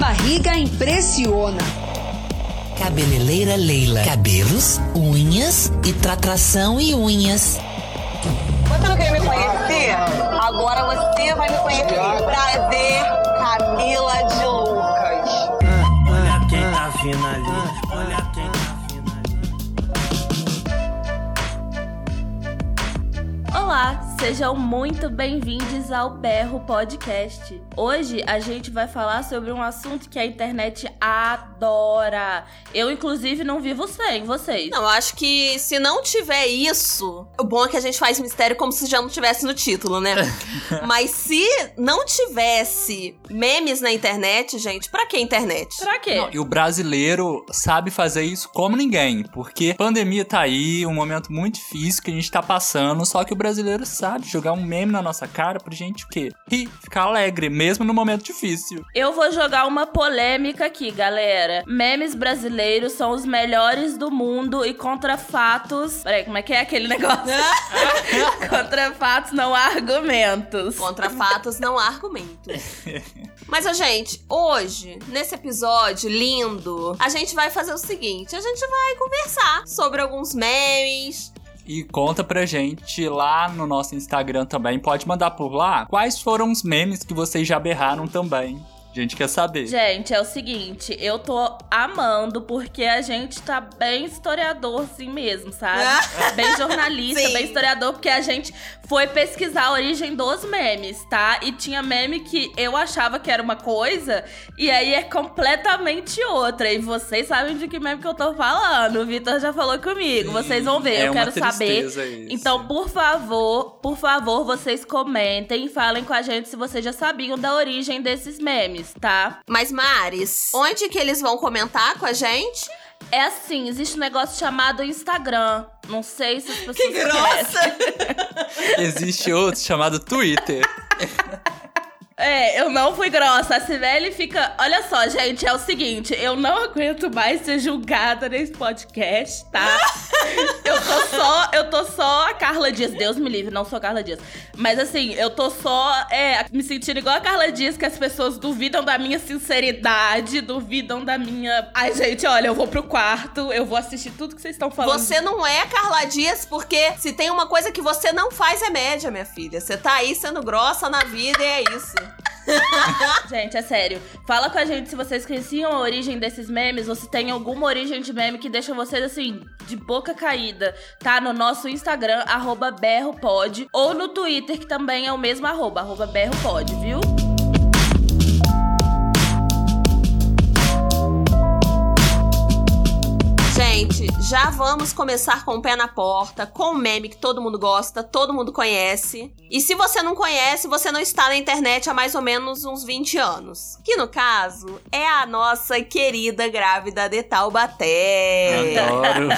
barriga impressiona. Cabeleireira Leila. Cabelos, unhas e tratação e unhas. Você não quer me conhecer? Agora você vai me conhecer. Prazer, Camila de Lucas. Olha quem tá vindo ali. Olha quem tá vindo ali. Olá, sejam muito bem-vindos ao Berro Podcast. Hoje a gente vai falar sobre um assunto que a internet adora. Eu, inclusive, não vivo sem vocês. Não, eu acho que se não tiver isso, o bom é que a gente faz mistério como se já não tivesse no título, né? Mas se não tivesse memes na internet, gente, pra que internet? Pra quê? Não, e o brasileiro sabe fazer isso como ninguém, porque a pandemia tá aí, um momento muito difícil que a gente tá passando, só que o brasileiro sabe jogar um meme na nossa cara pra gente o quê? Rir, ficar alegre, mesmo no momento difícil. Eu vou jogar uma polêmica aqui, galera. Memes brasileiros são os melhores do mundo e contra fatos. Peraí, como é que é aquele negócio? contra fatos não há argumentos. Contra fatos não há argumento. Mas, ó, gente, hoje, nesse episódio lindo, a gente vai fazer o seguinte: a gente vai conversar sobre alguns memes. E conta pra gente lá no nosso Instagram também, pode mandar por lá quais foram os memes que vocês já berraram também. A gente quer saber. Gente, é o seguinte, eu tô amando porque a gente tá bem historiador assim mesmo, sabe? bem jornalista, Sim. bem historiador, porque a gente foi pesquisar a origem dos memes, tá? E tinha meme que eu achava que era uma coisa e aí é completamente outra. E vocês sabem de que meme que eu tô falando. O Vitor já falou comigo. vocês vão ver, é eu uma quero saber. isso. Então, por favor, por favor, vocês comentem e falem com a gente se vocês já sabiam da origem desses memes, tá? Mas, Maris, onde que eles vão comentar com a gente? É assim, existe um negócio chamado Instagram. Não sei se as pessoas Que grossa! Existe outro chamado Twitter. É, eu não fui grossa. A Cibele fica. Olha só, gente, é o seguinte: eu não aguento mais ser julgada nesse podcast, tá? eu tô só. Eu tô só a Carla Dias. Deus me livre, não sou a Carla Dias. Mas assim, eu tô só é, me sentindo igual a Carla Dias, que as pessoas duvidam da minha sinceridade, duvidam da minha. Ai, gente, olha, eu vou pro quarto, eu vou assistir tudo que vocês estão falando. Você não é a Carla Dias, porque se tem uma coisa que você não faz é média, minha filha. Você tá aí sendo grossa na vida e é isso. Gente, é sério. Fala com a gente se vocês conheciam a origem desses memes ou se tem alguma origem de meme que deixa vocês assim, de boca caída. Tá no nosso Instagram, berropod, ou no Twitter, que também é o mesmo arroba, arroba berropod, viu? Gente, já vamos começar com o pé na porta, com um meme que todo mundo gosta, todo mundo conhece. E se você não conhece, você não está na internet há mais ou menos uns 20 anos. Que no caso é a nossa querida grávida de Taubaté. Adoro.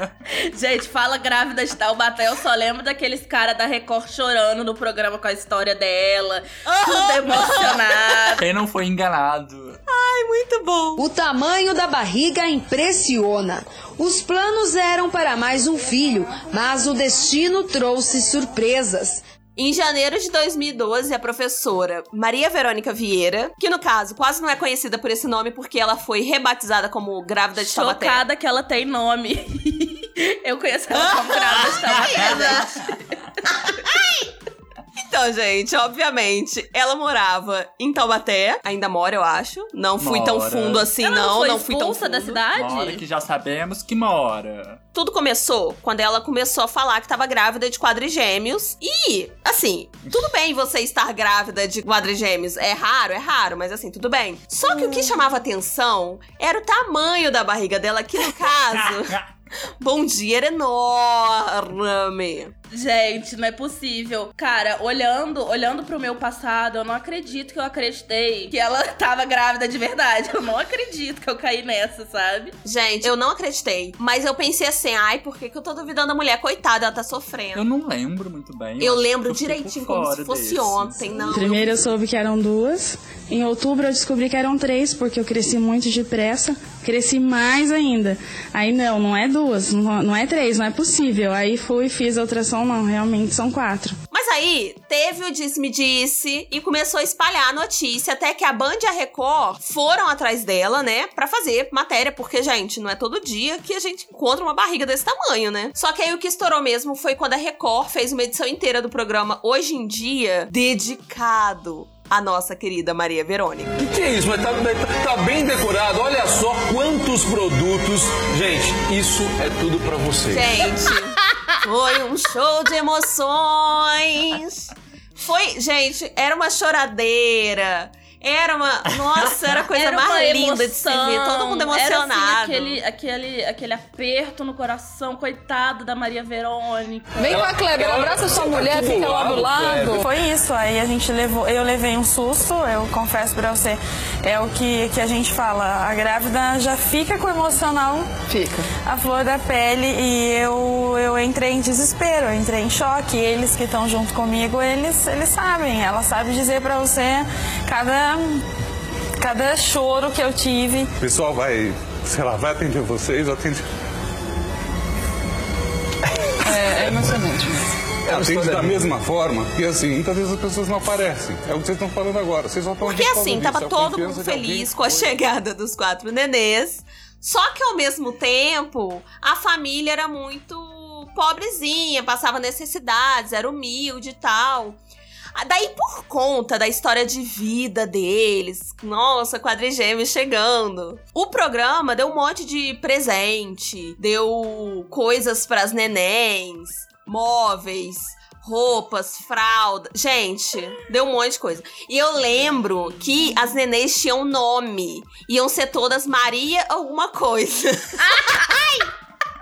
Gente, fala grávida de Taubaté, eu só lembro daqueles caras da Record chorando no programa com a história dela, tudo emocionado. Quem não foi enganado? Muito bom. O tamanho da barriga impressiona. Os planos eram para mais um filho, mas o destino trouxe surpresas. Em janeiro de 2012, a professora Maria Verônica Vieira, que no caso quase não é conhecida por esse nome porque ela foi rebatizada como grávida de Taubaté. Chocada que ela tem nome. eu conheço ela como grávida de Taubaté. Então, gente, obviamente, ela morava em Taubaté, ainda mora, eu acho. Não fui tão Mora. fundo assim, Ela não, foi não fui tão fundo. da cidade? Mora que já sabemos que mora. Tudo começou quando ela começou a falar que tava grávida de quadrigêmeos. E, assim, tudo bem você estar grávida de quadrigêmeos. É raro, é raro, mas assim, tudo bem. Só que o que chamava atenção era o tamanho da barriga dela, que no caso. Bom dia, era enorme. Gente, não é possível. Cara, olhando, olhando pro meu passado, eu não acredito que eu acreditei que ela tava grávida de verdade. Eu não acredito que eu caí nessa, sabe? Gente, eu não acreditei. Mas eu pensei assim, ai, por que, que eu tô duvidando da mulher? Coitada, ela tá sofrendo. Eu não lembro muito bem. Eu lembro eu por direitinho, como se fosse desses. ontem, não. Primeiro eu soube que eram duas. Em outubro eu descobri que eram três, porque eu cresci muito depressa. Cresci mais ainda. Aí não, não é duas, não, não é três, não é possível. Aí fui, fiz a ultrassom, não, realmente são quatro. Mas aí teve o disse-me-disse e começou a espalhar a notícia, até que a Band e a Record foram atrás dela, né, pra fazer matéria, porque, gente, não é todo dia que a gente encontra uma barriga desse tamanho, né? Só que aí o que estourou mesmo foi quando a Record fez uma edição inteira do programa Hoje em Dia, dedicado à nossa querida Maria Verônica. Que que é isso? Mas tá, tá bem decorado. Olha só quantos produtos. Gente, isso é tudo pra vocês. Gente, foi um show de emoções. Foi, gente, era uma choradeira. Era uma. Nossa, era a coisa Era mais linda de se ver. emoção. Todo mundo Era, assim, emocionado. aquele, aquele, aquele aperto no coração, coitado da Maria Verônica. Vem cá, Kleber, ela- abraça sua mulher, fica lá do lado. Kleber. Foi isso, aí a gente levou, eu levei um susto, eu confesso pra você. É o que, que a gente fala, a grávida já fica com o emocional Fica. a flor da pele e eu, eu entrei em desespero, eu entrei em choque. Eles que estão junto comigo, eles, eles sabem, ela sabe dizer pra você cada, cada choro que eu tive. O pessoal vai, sei lá, vai atender vocês, atende. É, é emocionante mesmo. Atende da mesma forma, porque assim, muitas vezes as pessoas não aparecem. É o que vocês estão falando agora. Vocês só estão Porque assim, causa tava disso, é todo mundo feliz com a foi. chegada dos quatro nenês. Só que ao mesmo tempo, a família era muito pobrezinha, passava necessidades, era humilde e tal. Ah, Daí, por conta da história de vida deles, nossa, quadrigêmeos chegando. O programa deu um monte de presente, deu coisas pras nenéns, móveis, roupas, fralda. Gente, deu um monte de coisa. E eu lembro que as nenéns tinham nome. Iam ser todas Maria alguma coisa.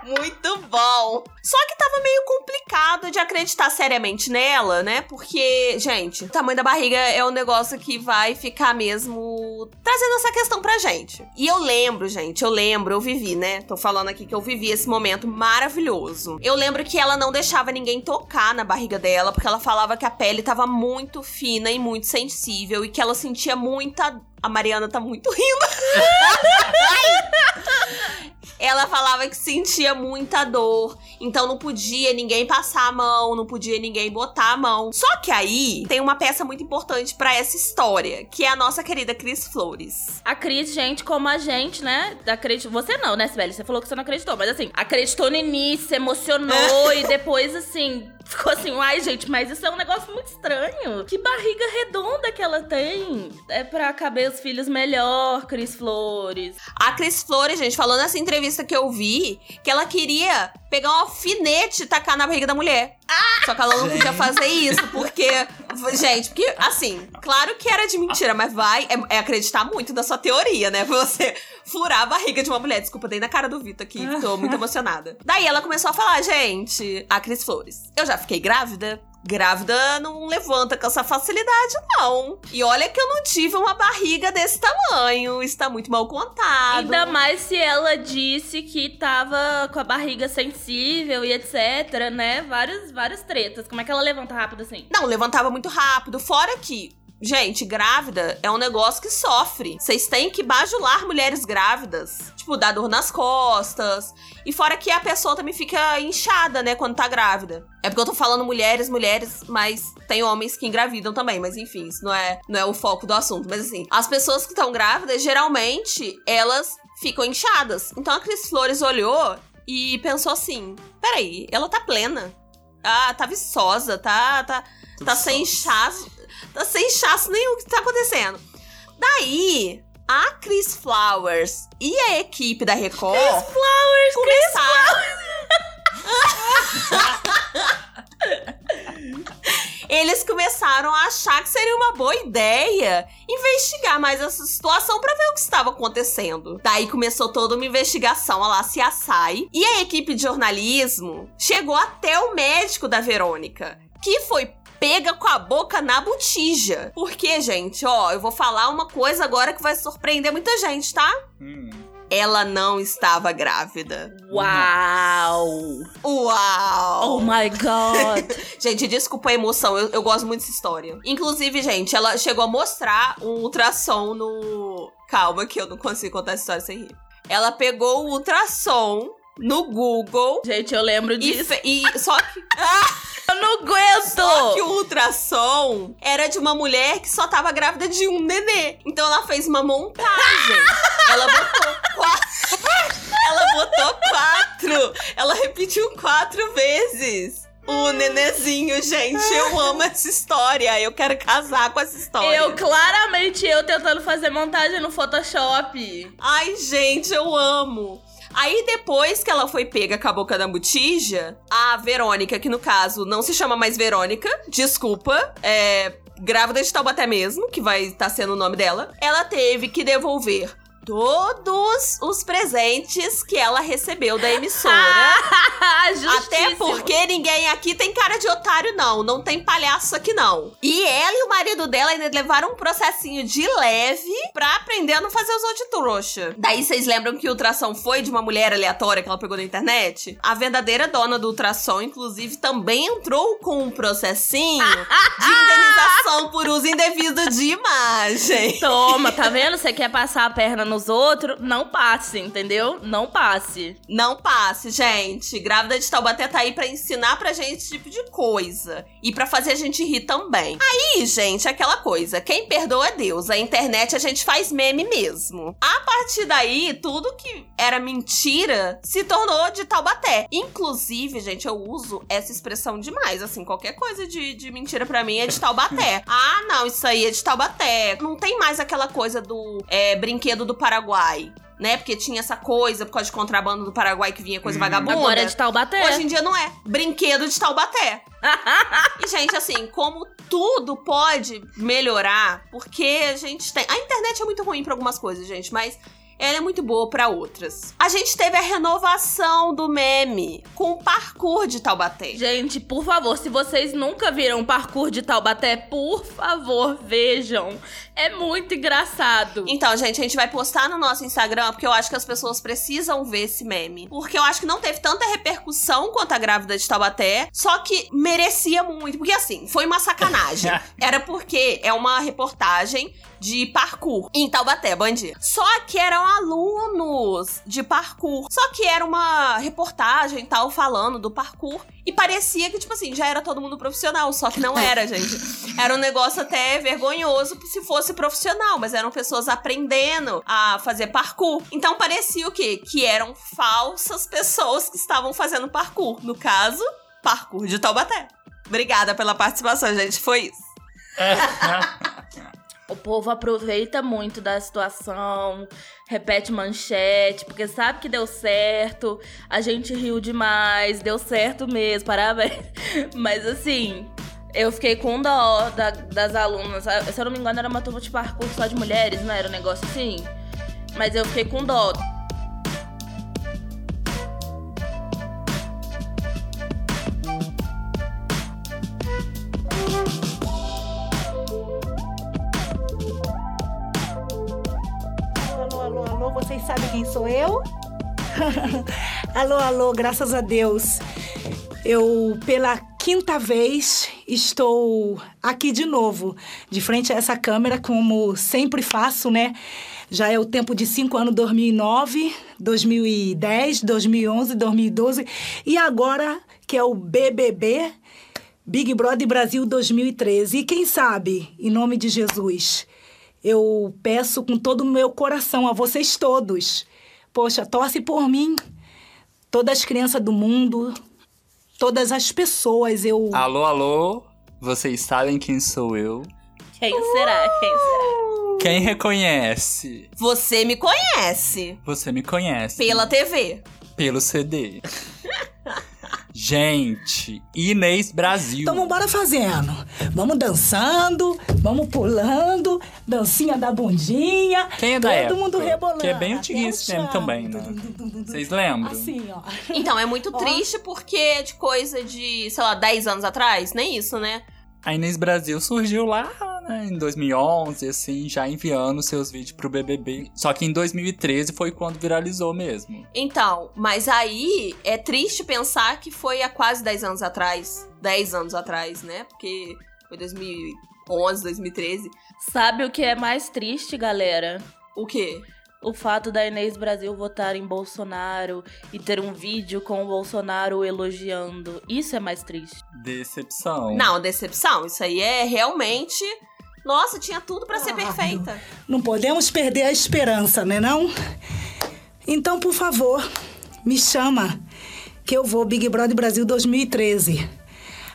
Muito bom. Só que tava meio complicado de acreditar seriamente nela, né? Porque, gente, o tamanho da barriga é um negócio que vai ficar mesmo trazendo essa questão pra gente. E eu lembro, gente, eu lembro, eu vivi, né? Tô falando aqui que eu vivi esse momento maravilhoso. Eu lembro que ela não deixava ninguém tocar na barriga dela, porque ela falava que a pele tava muito fina e muito sensível e que ela sentia muita. A Mariana tá muito rindo. Ela falava que sentia muita dor, então não podia ninguém passar a mão, não podia ninguém botar a mão. Só que aí tem uma peça muito importante pra essa história, que é a nossa querida Cris Flores. A Cris, gente, como a gente, né? Acreditou. Você não, né, Sibeli? Você falou que você não acreditou, mas assim, acreditou no início, se emocionou e depois, assim, ficou assim, ai, gente, mas isso é um negócio muito estranho. Que barriga redonda que ela tem. É pra caber os filhos melhor, Cris Flores. A Cris Flores, gente, falou nessa entrevista que eu vi que ela queria pegar um alfinete e tacar na barriga da mulher. Só que ela não podia fazer isso, porque. Gente, porque, assim, claro que era de mentira, mas vai. É, é acreditar muito na sua teoria, né? Você furar a barriga de uma mulher. Desculpa, dei na cara do Vitor aqui, tô muito emocionada. Daí ela começou a falar, gente, a Cris Flores, eu já fiquei grávida. Grávida não levanta com essa facilidade, não. E olha que eu não tive uma barriga desse tamanho. Está muito mal contado. Ainda mais se ela disse que tava com a barriga sensível e etc, né? Várias, várias tretas. Como é que ela levanta rápido assim? Não, levantava muito rápido. Fora que, gente, grávida é um negócio que sofre. Vocês têm que bajular mulheres grávidas. Tipo, dar dor nas costas. E fora que a pessoa também fica inchada, né, quando tá grávida. É porque eu tô falando mulheres, mulheres, mas tem homens que engravidam também. Mas enfim, isso não é, não é o foco do assunto. Mas assim, as pessoas que estão grávidas, geralmente, elas ficam inchadas. Então a Cris Flores olhou e pensou assim: peraí, ela tá plena. Ah, tá viçosa, tá, tá, tá sem inchaço. Tá sem inchaço nenhum. O que tá acontecendo? Daí, a Chris Flowers e a equipe da Record Flowers, começaram. Eles começaram a achar que seria uma boa ideia investigar mais essa situação pra ver o que estava acontecendo. Daí começou toda uma investigação, a lá se assai. E a equipe de jornalismo chegou até o médico da Verônica, que foi pega com a boca na botija. Porque, gente, ó, eu vou falar uma coisa agora que vai surpreender muita gente, tá? Hum. Ela não estava grávida. Uau! Uau! Oh my god! Gente, desculpa a emoção, eu, eu gosto muito dessa história. Inclusive, gente, ela chegou a mostrar um ultrassom no. Calma, que eu não consigo contar essa história sem rir. Ela pegou o ultrassom no Google gente, eu lembro e, disso. fe- e só que. Eu não aguento! Só que o ultrassom era de uma mulher que só tava grávida de um nenê. Então ela fez uma montagem. ela botou quatro. ela botou quatro. Ela repetiu quatro vezes. O nenezinho, gente, eu amo essa história. Eu quero casar com essa história. Eu, claramente, eu tentando fazer montagem no Photoshop. Ai, gente, eu amo. Aí depois que ela foi pega com a boca da botija, a Verônica, que no caso não se chama mais Verônica, desculpa, é grávida de Taubaté mesmo, que vai estar sendo o nome dela, ela teve que devolver todos os presentes que ela recebeu da emissora. Até porque ninguém aqui tem cara de otário, não. Não tem palhaço aqui, não. E ela e o marido dela ainda levaram um processinho de leve pra aprender a não fazer os outros de trouxa. Daí vocês lembram que o ultrassom foi de uma mulher aleatória que ela pegou na internet? A verdadeira dona do ultrassom, inclusive, também entrou com um processinho de indenização por uso indevido de imagem. Toma, tá vendo? Você quer passar a perna nos outros? Não passe, entendeu? Não passe. Não passe, gente. Grávida de Taubaté tá aí pra ensinar pra gente esse tipo de coisa. E pra fazer a gente rir também. Aí, gente, aquela coisa. Quem perdoa é Deus. A internet a gente faz meme mesmo. A partir daí, tudo que era mentira se tornou de Taubaté. Inclusive, gente, eu uso essa expressão demais. Assim, qualquer coisa de, de mentira pra mim é de Taubaté. ah, não, isso aí é de Taubaté. Não tem mais aquela coisa do é, brinquedo do Paraguai. Né? Porque tinha essa coisa por causa de contrabando do Paraguai que vinha coisa vagabunda. Agora é de Taubaté. Hoje em dia não é. Brinquedo de Taubaté. e, gente, assim, como tudo pode melhorar, porque a gente tem. A internet é muito ruim pra algumas coisas, gente, mas ela é muito boa pra outras. A gente teve a renovação do meme com o parkour de Taubaté. Gente, por favor, se vocês nunca viram o parkour de Taubaté, por favor, vejam. É muito engraçado. Então, gente, a gente vai postar no nosso Instagram, porque eu acho que as pessoas precisam ver esse meme. Porque eu acho que não teve tanta repercussão quanto a grávida de Taubaté, só que merecia muito. Porque, assim, foi uma sacanagem. Era porque é uma reportagem de parkour em Taubaté, Bandi. Só que eram alunos de parkour. Só que era uma reportagem tal falando do parkour e parecia que tipo assim, já era todo mundo profissional, só que não era, gente. Era um negócio até vergonhoso se fosse profissional, mas eram pessoas aprendendo a fazer parkour. Então parecia o quê? Que eram falsas pessoas que estavam fazendo parkour. No caso, parkour de Taubaté. Obrigada pela participação, gente. Foi isso. O povo aproveita muito da situação, repete manchete, porque sabe que deu certo, a gente riu demais, deu certo mesmo, parabéns. Mas assim, eu fiquei com dó da- das alunas. Se eu não me engano, era uma turma de parkour só de mulheres, não era um negócio assim? Mas eu fiquei com dó. Alô, alô, alô, vocês sabem quem sou eu? alô, alô, graças a Deus. Eu, pela quinta vez, estou aqui de novo, de frente a essa câmera, como sempre faço, né? Já é o tempo de cinco anos, 2009, 2010, 2011, 2012 e agora que é o BBB, Big Brother Brasil 2013. E quem sabe, em nome de Jesus, eu peço com todo o meu coração a vocês todos. Poxa, torce por mim. Todas as crianças do mundo, todas as pessoas, eu. Alô, alô, vocês sabem quem sou eu? Quem será? Quem será? Quem reconhece? Você me conhece Você me conhece. pela TV. Pelo CD. Gente, Inês Brasil. Então vamos bora fazendo. Vamos dançando, vamos pulando, dancinha da bundinha. Quem é da todo época? mundo rebolando. Que é bem até antiguinho o esse meme chão. também, né? Vocês lembram? Assim, ó. Então, é muito triste porque é de coisa de, sei lá, 10 anos atrás? Nem isso, né? A Inês Brasil surgiu lá em 2011, assim, já enviando seus vídeos pro BBB. Só que em 2013 foi quando viralizou mesmo. Então, mas aí é triste pensar que foi há quase 10 anos atrás. 10 anos atrás, né? Porque foi 2011, 2013. Sabe o que é mais triste, galera? O quê? o fato da Inês Brasil votar em Bolsonaro e ter um vídeo com o Bolsonaro elogiando. Isso é mais triste. Decepção. Não, decepção. Isso aí é realmente. Nossa, tinha tudo pra ser Ah, perfeita. Não podemos perder a esperança, né não? Então, por favor, me chama, que eu vou Big Brother Brasil 2013.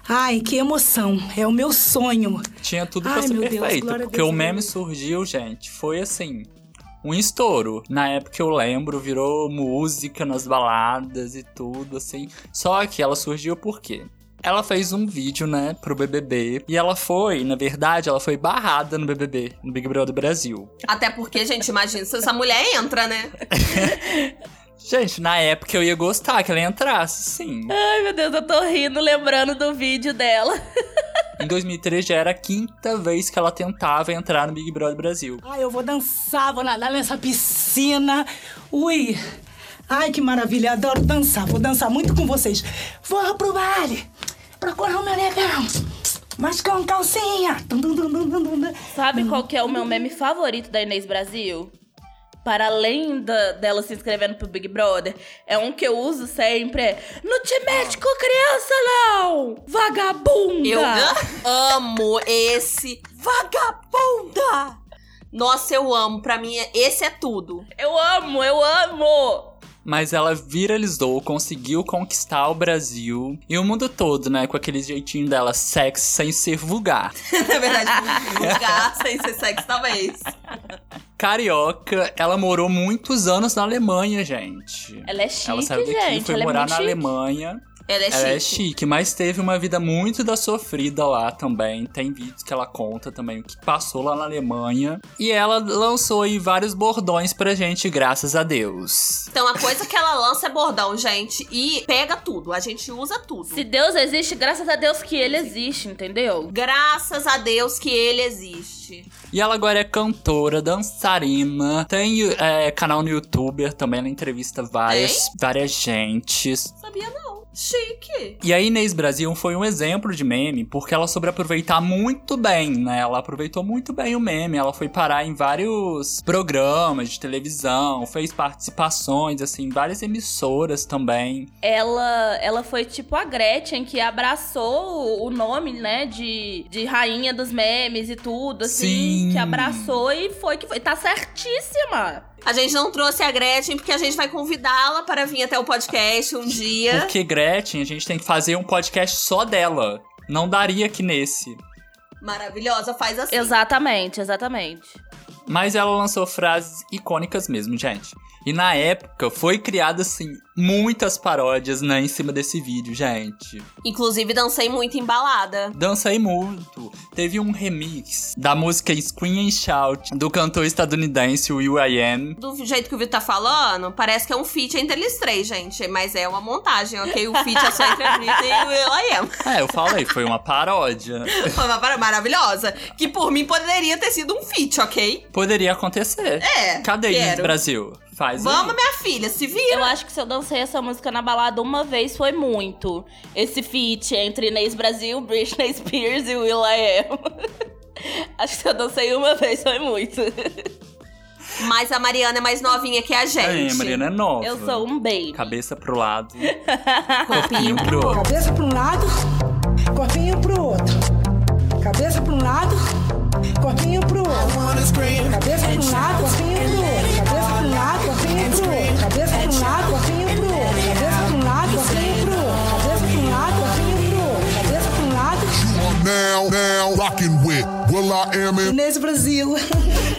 Ai, que emoção. É o meu sonho. Tinha tudo Ai, pra ser meu Deus, perfeito. a porque Deus, o meme surgiu, gente, foi assim. Um estouro. Na época eu lembro, virou música nas baladas e tudo, assim. Só que ela surgiu por quê? Ela fez um vídeo, né, pro BBB. E ela foi, na verdade, ela foi barrada no BBB, no Big Brother Brasil. Até porque, gente, imagina se essa mulher entra, né? Gente, na época eu ia gostar que ela entrasse, sim. Ai, meu Deus, eu tô rindo lembrando do vídeo dela. Em 2003 já era a quinta vez que ela tentava entrar no Big Brother Brasil. Ai, eu vou dançar, vou nadar nessa piscina. Ui! Ai, que maravilha, adoro dançar. Vou dançar muito com vocês. Vou pro baile, procurar o meu negão. Mas com calcinha. Sabe qual que é o meu meme favorito da Inês Brasil? Para além da- dela se inscrevendo pro Big Brother, é um que eu uso sempre. é, Não te mete com criança, não! Vagabunda! Eu amo esse vagabunda! Nossa, eu amo. Pra mim, esse é tudo. Eu amo, eu amo! Mas ela viralizou, conseguiu conquistar o Brasil e o mundo todo, né? Com aquele jeitinho dela, sexy sem ser vulgar. Na verdade, vulgar sem ser sexo, talvez. Carioca, ela morou muitos anos na Alemanha, gente. Ela é chique, Ela saiu daqui, gente. foi ela é morar muito na chique. Alemanha. Ela é ela é chique. chique, mas teve uma vida muito da sofrida lá também. Tem vídeos que ela conta também o que passou lá na Alemanha. E ela lançou aí vários bordões pra gente, graças a Deus. Então, a coisa que ela lança é bordão, gente. E pega tudo. A gente usa tudo. Se Deus existe, graças a Deus que ele existe, entendeu? Graças a Deus que ele existe. E ela agora é cantora, dançarina, tem é, canal no YouTube também, ela entrevista várias, várias gentes. Sabia não. Chique. E a Inês Brasil foi um exemplo de meme, porque ela soube aproveitar muito bem, né? Ela aproveitou muito bem o meme, ela foi parar em vários programas de televisão, fez participações, assim, em várias emissoras também. Ela, ela foi tipo a Gretchen, que abraçou o nome, né, de, de rainha dos memes e tudo, assim. Sim. Que abraçou e foi que foi. Tá certíssima! A gente não trouxe a Gretchen porque a gente vai convidá-la para vir até o podcast um dia. Porque Gretchen, a gente tem que fazer um podcast só dela. Não daria aqui nesse. Maravilhosa, faz assim. Exatamente, exatamente. Mas ela lançou frases icônicas mesmo, gente. E na época foi criada, assim, muitas paródias, né, em cima desse vídeo, gente. Inclusive, dancei muito embalada. Dancei muito. Teve um remix da música Scream and Shout, do cantor estadunidense Will I Am. Do jeito que o Vitor tá falando, parece que é um feat entre eles três, gente. Mas é uma montagem, ok? O feat é só entre a Britney e o Will.i.am. É, eu falei, foi uma paródia. Foi uma parada maravilhosa. Que por mim poderia ter sido um feat, ok? Poderia acontecer. É, Cadê. Inês Brasil? Faz Vamos, aí. minha filha, se vira. Eu acho que se eu dancei essa música na balada uma vez foi muito. Esse feat entre Inês Brasil, Britney Spears e Will.i.am. acho que se eu dancei uma vez foi muito. Mas a Mariana é mais novinha que a gente. É, a Mariana é nova. Eu sou um baby. Cabeça pro lado, corpinho pro outro. Cabeça um lado, corpinho pro outro. Cabeça um lado, corpinho pro outro. Cabeça um lado, corpinho um lado, corpinho pro outro. Cabeça para um lado, corpinho pro outro. Cabeça para um lado, corpinho pro outro. Cabeça para um lado, corpinho pro outro. Cabeça para um lado. Now, now, rocking with Will I Am in Inês Brasil.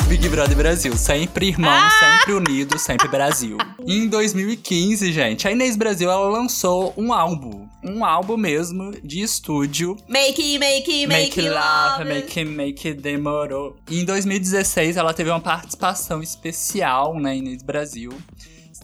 Big Brother Brasil, sempre irmão, sempre unido, sempre Brasil. Em 2015, gente, a Inês Brasil ela lançou um álbum, um álbum mesmo de estúdio. Make it, make it, make, it love, love. make make it demorou. E em 2016 ela teve uma participação especial na Inês Brasil.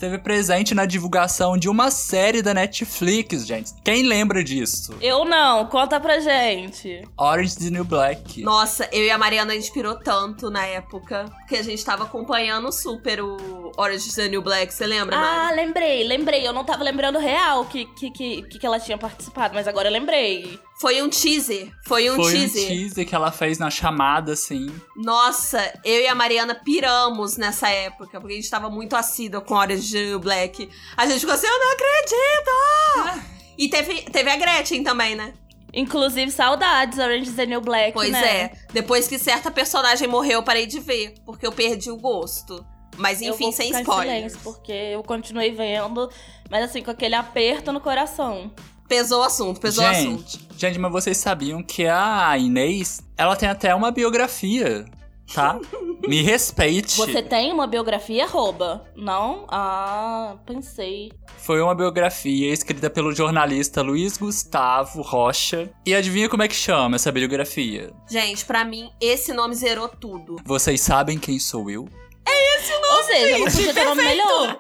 Esteve presente na divulgação de uma série da Netflix, gente. Quem lembra disso? Eu não, conta pra gente. Orange is the New Black. Nossa, eu e a Mariana a gente pirou tanto na época. Porque a gente tava acompanhando super o Orange is the New Black. Você lembra, Mari? Ah, lembrei, lembrei. Eu não tava lembrando real que, que, que, que ela tinha participado, mas agora eu lembrei. Foi um teaser. Foi um Foi teaser. um teaser que ela fez na chamada, assim. Nossa, eu e a Mariana piramos nessa época, porque a gente tava muito assídua com Orange is the New Black. A gente ficou assim, eu não acredito! E teve, teve a Gretchen também, né? Inclusive, saudades Orange is the New Black, Pois né? é. Depois que certa personagem morreu, eu parei de ver, porque eu perdi o gosto. Mas Eu enfim, vou sem silêncio, porque eu continuei vendo, mas assim, com aquele aperto no coração. Pesou o assunto, pesou o assunto. Gente, gente, mas vocês sabiam que a Inês, ela tem até uma biografia, tá? Me respeite. Você tem uma biografia, arroba? Não? Ah, pensei. Foi uma biografia escrita pelo jornalista Luiz Gustavo Rocha. E adivinha como é que chama essa biografia? Gente, pra mim, esse nome zerou tudo. Vocês sabem quem sou eu? É esse o nome, Ou seja, não gente, podia ter nome perfeito. melhor.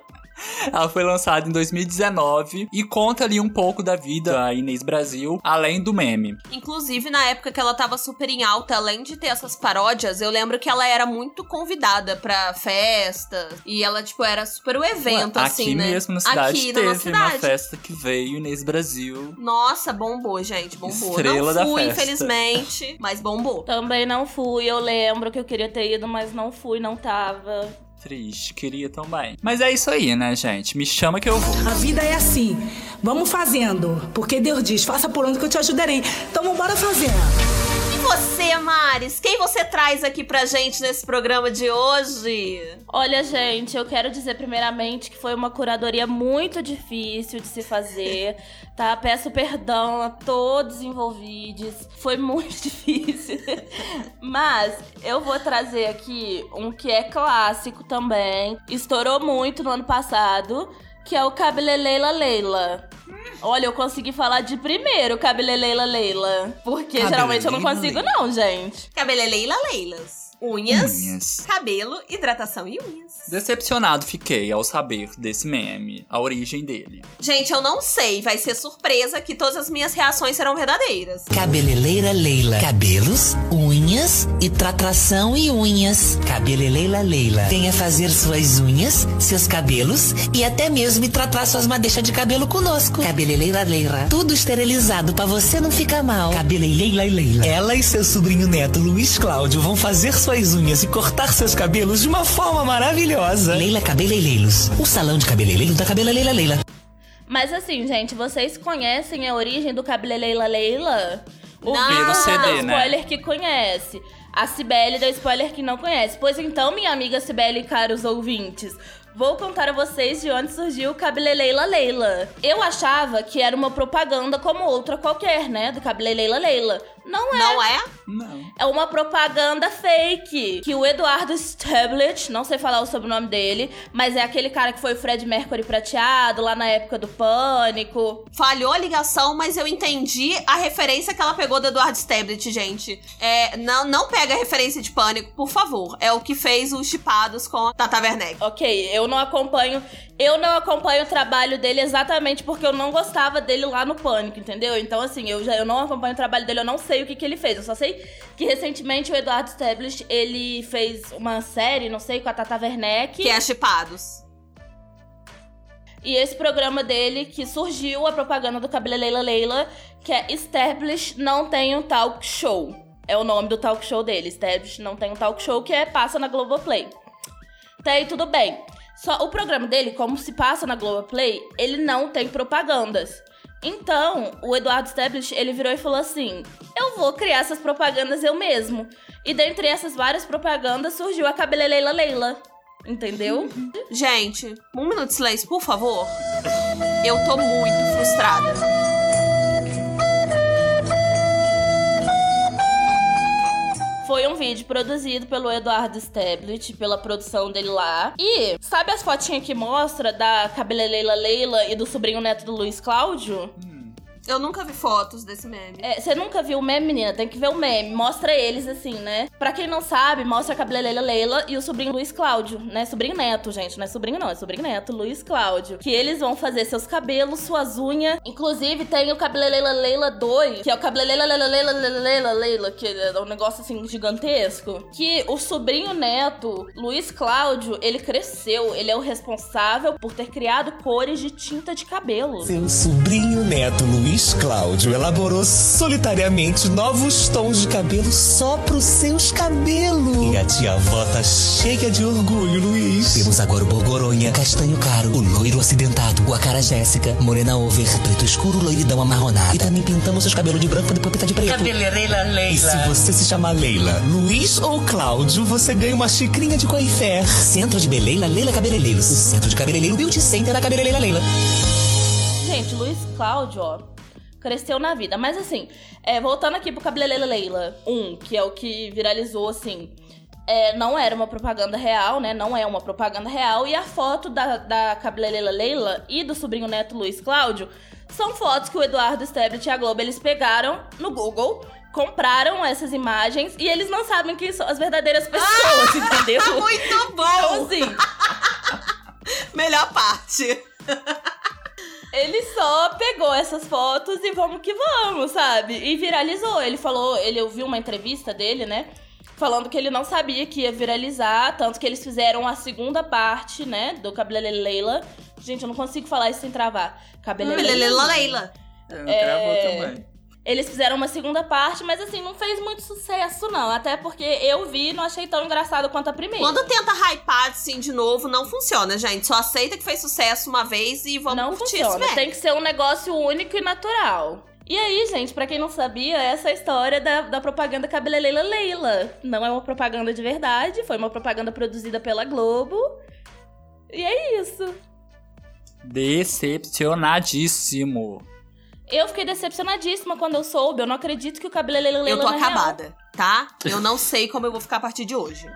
Ela foi lançada em 2019 e conta ali um pouco da vida da Inês Brasil, além do meme. Inclusive, na época que ela tava super em alta, além de ter essas paródias, eu lembro que ela era muito convidada pra festa. E ela, tipo, era super o evento, Aqui assim, né? mesmo na cidade Aqui teve na nossa uma cidade. festa que veio Inês Brasil. Nossa, bombou, gente, bombou. Estrela da não fui, festa. infelizmente, mas bombou. Também não fui, eu lembro que eu queria ter ido, mas não fui, não tava. Triste, queria também. Mas é isso aí, né, gente? Me chama que eu vou. A vida é assim. Vamos fazendo. Porque Deus diz, faça por onde que eu te ajudarei. Então bora fazendo. E você, Maris? Quem você traz aqui pra gente nesse programa de hoje? Olha, gente, eu quero dizer primeiramente que foi uma curadoria muito difícil de se fazer, tá? Peço perdão a todos envolvidos. Foi muito difícil. Mas eu vou trazer aqui um que é clássico também. Estourou muito no ano passado, que é o Cabeleleila Leila. Olha, eu consegui falar de primeiro Cabeleleila Leila. Porque geralmente eu não consigo, não, gente. Cabeleleila Leilas. Unhas, Unhas. cabelo, hidratação e unhas. Decepcionado fiquei ao saber desse meme, a origem dele. Gente, eu não sei, vai ser surpresa que todas as minhas reações serão verdadeiras. Cabeleleira Leila. Cabelos, unhas e tratração e unhas. Cabeleleira Leila. Venha fazer suas unhas, seus cabelos e até mesmo tratar suas madeixas de cabelo conosco. Cabeleleira Leila. Tudo esterilizado pra você não ficar mal. Cabeleleira Leila. Ela e seu sobrinho neto Luiz Cláudio vão fazer suas unhas e cortar seus cabelos de uma forma maravilhosa. Leila Cabeleireiros. O salão de cabeleireiro da Cabeleleira Leila. Mas assim, gente, vocês conhecem a origem do Cabeleleila Leila? O Não. Vitor CD, deu né? spoiler que conhece. A Cibele deu spoiler que não conhece. Pois então, minha amiga Cibele e caros ouvintes, vou contar a vocês de onde surgiu o Cabeleleila Leila. Eu achava que era uma propaganda como outra qualquer, né? Do Cabeleleila Leila. Não é. Não é? Não. É uma propaganda fake. Que o Eduardo Stablet, não sei falar o sobrenome dele, mas é aquele cara que foi o Fred Mercury prateado lá na época do Pânico. Falhou a ligação, mas eu entendi a referência que ela pegou do Eduardo Stablet, gente. É, não, não pega a referência de pânico, por favor. É o que fez os chipados com a Tata Werneck. Ok, eu não acompanho. Eu não acompanho o trabalho dele exatamente porque eu não gostava dele lá no Pânico, entendeu? Então, assim, eu já eu não acompanho o trabalho dele, eu não sei o que, que ele fez. Eu só sei que recentemente o Eduardo Stablish, ele fez uma série, não sei, com a Tata Werneck. Que é chipados. E esse programa dele, que surgiu a propaganda do Cabeleleila Leila, que é Establish Não Tem um Talk Show. É o nome do talk show dele. Establish Não Tem um Talk Show, que é passa na Globoplay. Até aí tudo bem. Só o programa dele, como se passa na Globoplay, ele não tem propagandas. Então, o Eduardo Stablish, ele virou e falou assim: Eu vou criar essas propagandas eu mesmo. E dentre essas várias propagandas surgiu a Cabeleleila Leila. Entendeu? Gente, um minuto de silêncio, por favor. Eu tô muito frustrada. Foi um vídeo produzido pelo Eduardo Stablet, pela produção dele lá. E sabe as fotinhas que mostra da Cabeleleila Leila e do sobrinho neto do Luiz Cláudio? Eu nunca vi fotos desse meme. É, Você nunca viu o meme, menina? Tem que ver o meme. Mostra eles assim, né? Pra quem não sabe, mostra a Cabeleleila Leila e o sobrinho Luiz Cláudio, né? Sobrinho neto, gente. Não é sobrinho, não. É sobrinho neto, Luiz Cláudio. Que eles vão fazer seus cabelos, suas unhas. Inclusive, tem o Cabeleleila Leila 2, que é o Cabeleleila Leila Leila Leila Leila Leila, que é um negócio assim gigantesco. Que o sobrinho neto, Luiz Cláudio, ele cresceu. Ele é o responsável por ter criado cores de tinta de cabelo. Seu sobrinho neto Luiz Luiz Cláudio elaborou solitariamente novos tons de cabelo só pros seus cabelos. E a tia avó tá cheia de orgulho, Luiz. Temos agora o Borgoronha, castanho caro, o loiro acidentado, o acara Jéssica, morena over, preto escuro, loiridão amarronada. E também pintamos seus cabelos de branco pra depois pintar de preto. Cabeleireira Leila. E se você se chamar Leila, Luiz ou Cláudio, você ganha uma xicrinha de coifé. Centro de Beleila Leila Cabeleireiros. O Centro de Cabeleireiro Beauty Center da Cabeleireira Leila. Gente, Luiz Cláudio, ó, cresceu na vida. Mas assim, é, voltando aqui pro Cabeleireira Leila 1, que é o que viralizou, assim, é, não era uma propaganda real, né? Não é uma propaganda real. E a foto da, da cabeleireira Leila e do sobrinho neto Luiz Cláudio são fotos que o Eduardo Stablet e a Globo eles pegaram no Google, compraram essas imagens e eles não sabem quem são as verdadeiras pessoas, entendeu? Muito bom! Então, assim, Melhor parte. Ele só pegou essas fotos e vamos que vamos, sabe? E viralizou. Ele falou, ele ouviu uma entrevista dele, né? Falando que ele não sabia que ia viralizar, tanto que eles fizeram a segunda parte, né, do Cabelele Leila. Gente, eu não consigo falar isso sem travar. Cabelele Cabelele Leila. É, Travou também. Eles fizeram uma segunda parte, mas assim, não fez muito sucesso, não. Até porque eu vi e não achei tão engraçado quanto a primeira. Quando tenta hypar assim de novo, não funciona, gente. Só aceita que fez sucesso uma vez e vamos não curtir funciona. isso Tem que ser um negócio único e natural. E aí, gente, pra quem não sabia, essa é a história da, da propaganda Cabeleleila Leila. Não é uma propaganda de verdade, foi uma propaganda produzida pela Globo. E é isso. Decepcionadíssimo. Eu fiquei decepcionadíssima quando eu soube. Eu não acredito que o Cabeleleila Eu Leila tô é real. acabada, tá? Eu não sei como eu vou ficar a partir de hoje.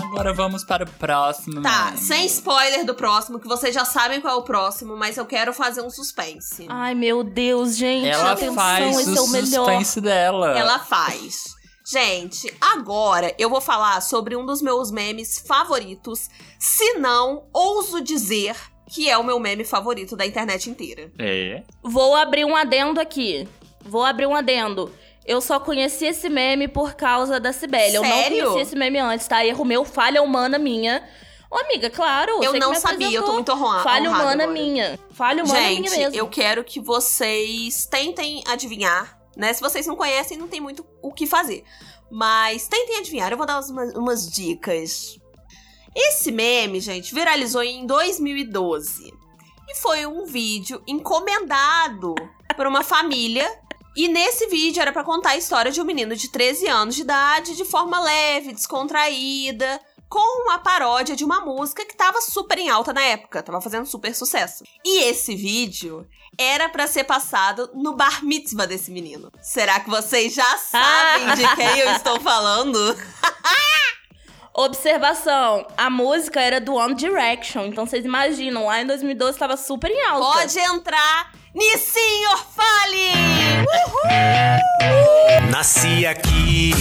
Agora vamos para o próximo. Tá, sem spoiler do próximo, que vocês já sabem qual é o próximo, mas eu quero fazer um suspense. Ai, meu Deus, gente. Ela atenção, faz esse o é o melhor. suspense dela. Ela faz. Gente, agora eu vou falar sobre um dos meus memes favoritos, se não, ouso dizer que é o meu meme favorito da internet inteira. É. Vou abrir um adendo aqui. Vou abrir um adendo. Eu só conheci esse meme por causa da Cibele. Eu não conheci esse meme antes, tá? Erro meu, falha humana minha. Ô, amiga, claro. Eu não sabia, eu tô muito honra- Falha honrada humana agora. minha. Falha humana minha Gente, mesmo. eu quero que vocês tentem adivinhar, né? Se vocês não conhecem, não tem muito o que fazer. Mas tentem adivinhar, eu vou dar umas, umas dicas. Esse meme, gente, viralizou em 2012. E foi um vídeo encomendado por uma família. E nesse vídeo era pra contar a história de um menino de 13 anos de idade, de forma leve, descontraída, com uma paródia de uma música que tava super em alta na época, tava fazendo super sucesso. E esse vídeo era pra ser passado no bar mitzvah desse menino. Será que vocês já sabem de quem eu estou falando? Observação: a música era do One Direction. Então vocês imaginam, lá em 2012 tava super em alta. Pode entrar, Nissin Orfale! Nasci aqui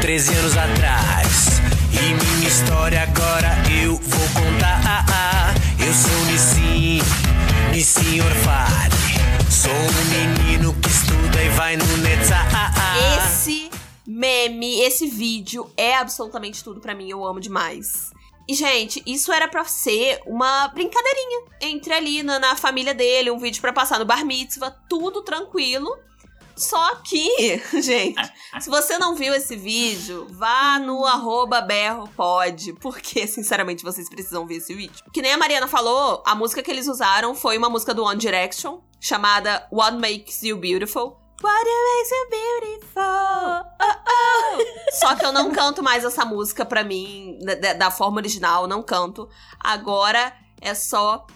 13 anos atrás e minha história agora eu vou contar. Eu sou Nissim, Nissim Orfale. Sou um menino que estuda e vai no Netzah. Esse meme, esse vídeo é absolutamente tudo pra mim, eu amo demais. E, gente, isso era pra ser uma brincadeirinha entre ali na, na família dele, um vídeo pra passar no bar mitzvah, tudo tranquilo. Só que, gente, se você não viu esse vídeo, vá no arroba berropod, porque, sinceramente, vocês precisam ver esse vídeo. Que nem a Mariana falou, a música que eles usaram foi uma música do One Direction, chamada What Makes You Beautiful. What makes you beautiful? Oh, oh. Só que eu não canto mais essa música pra mim, da, da- forma original, não canto. Agora é só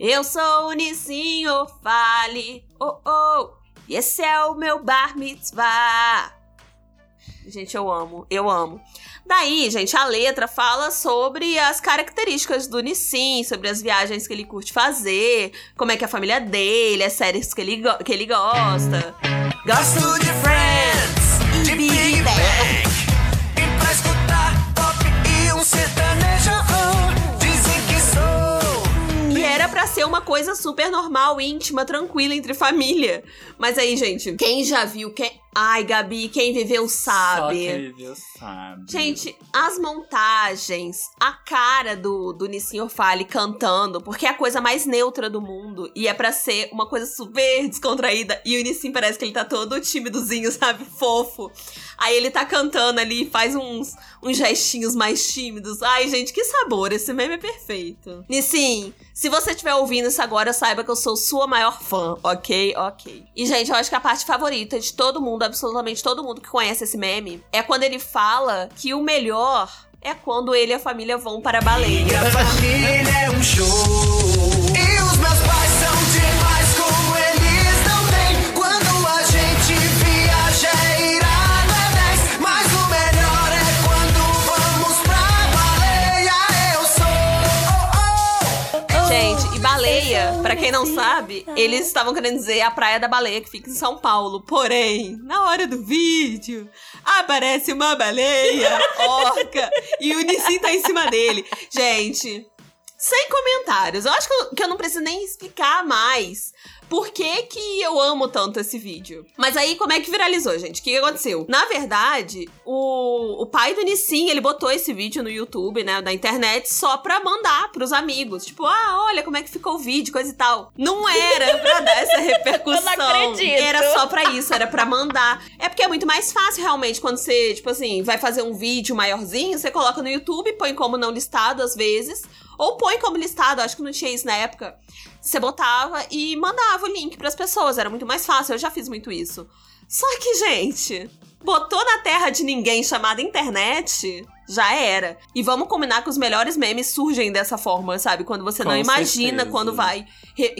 Eu sou o Nissinho Fale, oh oh. Esse é o meu bar mitzvah. Gente, eu amo, eu amo. Daí, gente, a letra fala sobre as características do Nissin, sobre as viagens que ele curte fazer, como é que é a família dele, as séries que ele, que ele gosta. Gosto de Friends e Big Bang. E pra escutar pop e um sertanejo, pra ser uma coisa super normal, íntima, tranquila entre família. Mas aí, gente, quem já viu, quem, Ai, Gabi, quem viveu Só sabe. quem viveu sabe. Gente, as montagens, a cara do, do Nissin Orfale cantando, porque é a coisa mais neutra do mundo e é pra ser uma coisa super descontraída. E o Nissin parece que ele tá todo timidozinho, sabe? Fofo. Aí ele tá cantando ali, faz uns, uns gestinhos mais tímidos. Ai, gente, que sabor! Esse meme é perfeito. Nissin, se você estiver ouvindo isso agora, saiba que eu sou sua maior fã, ok? Ok. E, gente, eu acho que a parte favorita de todo mundo, absolutamente todo mundo que conhece esse meme, é quando ele fala que o melhor é quando ele e a família vão para a baleia. Família é um show. Pra quem não sabe, eles estavam querendo dizer a Praia da Baleia, que fica em São Paulo. Porém, na hora do vídeo, aparece uma baleia, orca, e o Nissin tá em cima dele. Gente, sem comentários. Eu acho que eu, que eu não preciso nem explicar mais por que, que eu amo tanto esse vídeo. Mas aí, como é que viralizou, gente? O que, aconteceu? Na verdade, o, o pai do Nissin, ele botou esse vídeo no YouTube, né, da internet, só pra mandar pros amigos. Tipo, ah, olha como é que ficou o vídeo, coisa e tal. Não era pra dar essa repercussão. Eu não acredito. Era só pra isso, era pra mandar. É porque é muito mais fácil, realmente, quando você, tipo assim, vai fazer um vídeo maiorzinho, você coloca no YouTube, põe como não listado às vezes. Ou põe como listado, acho que não tinha isso na época. Você botava e mandava o link pras pessoas, era muito mais fácil, eu já fiz muito isso. Só que, gente, botou na terra de ninguém chamada internet, já era. E vamos combinar que os melhores memes surgem dessa forma, sabe? Quando você não Com imagina certeza. quando vai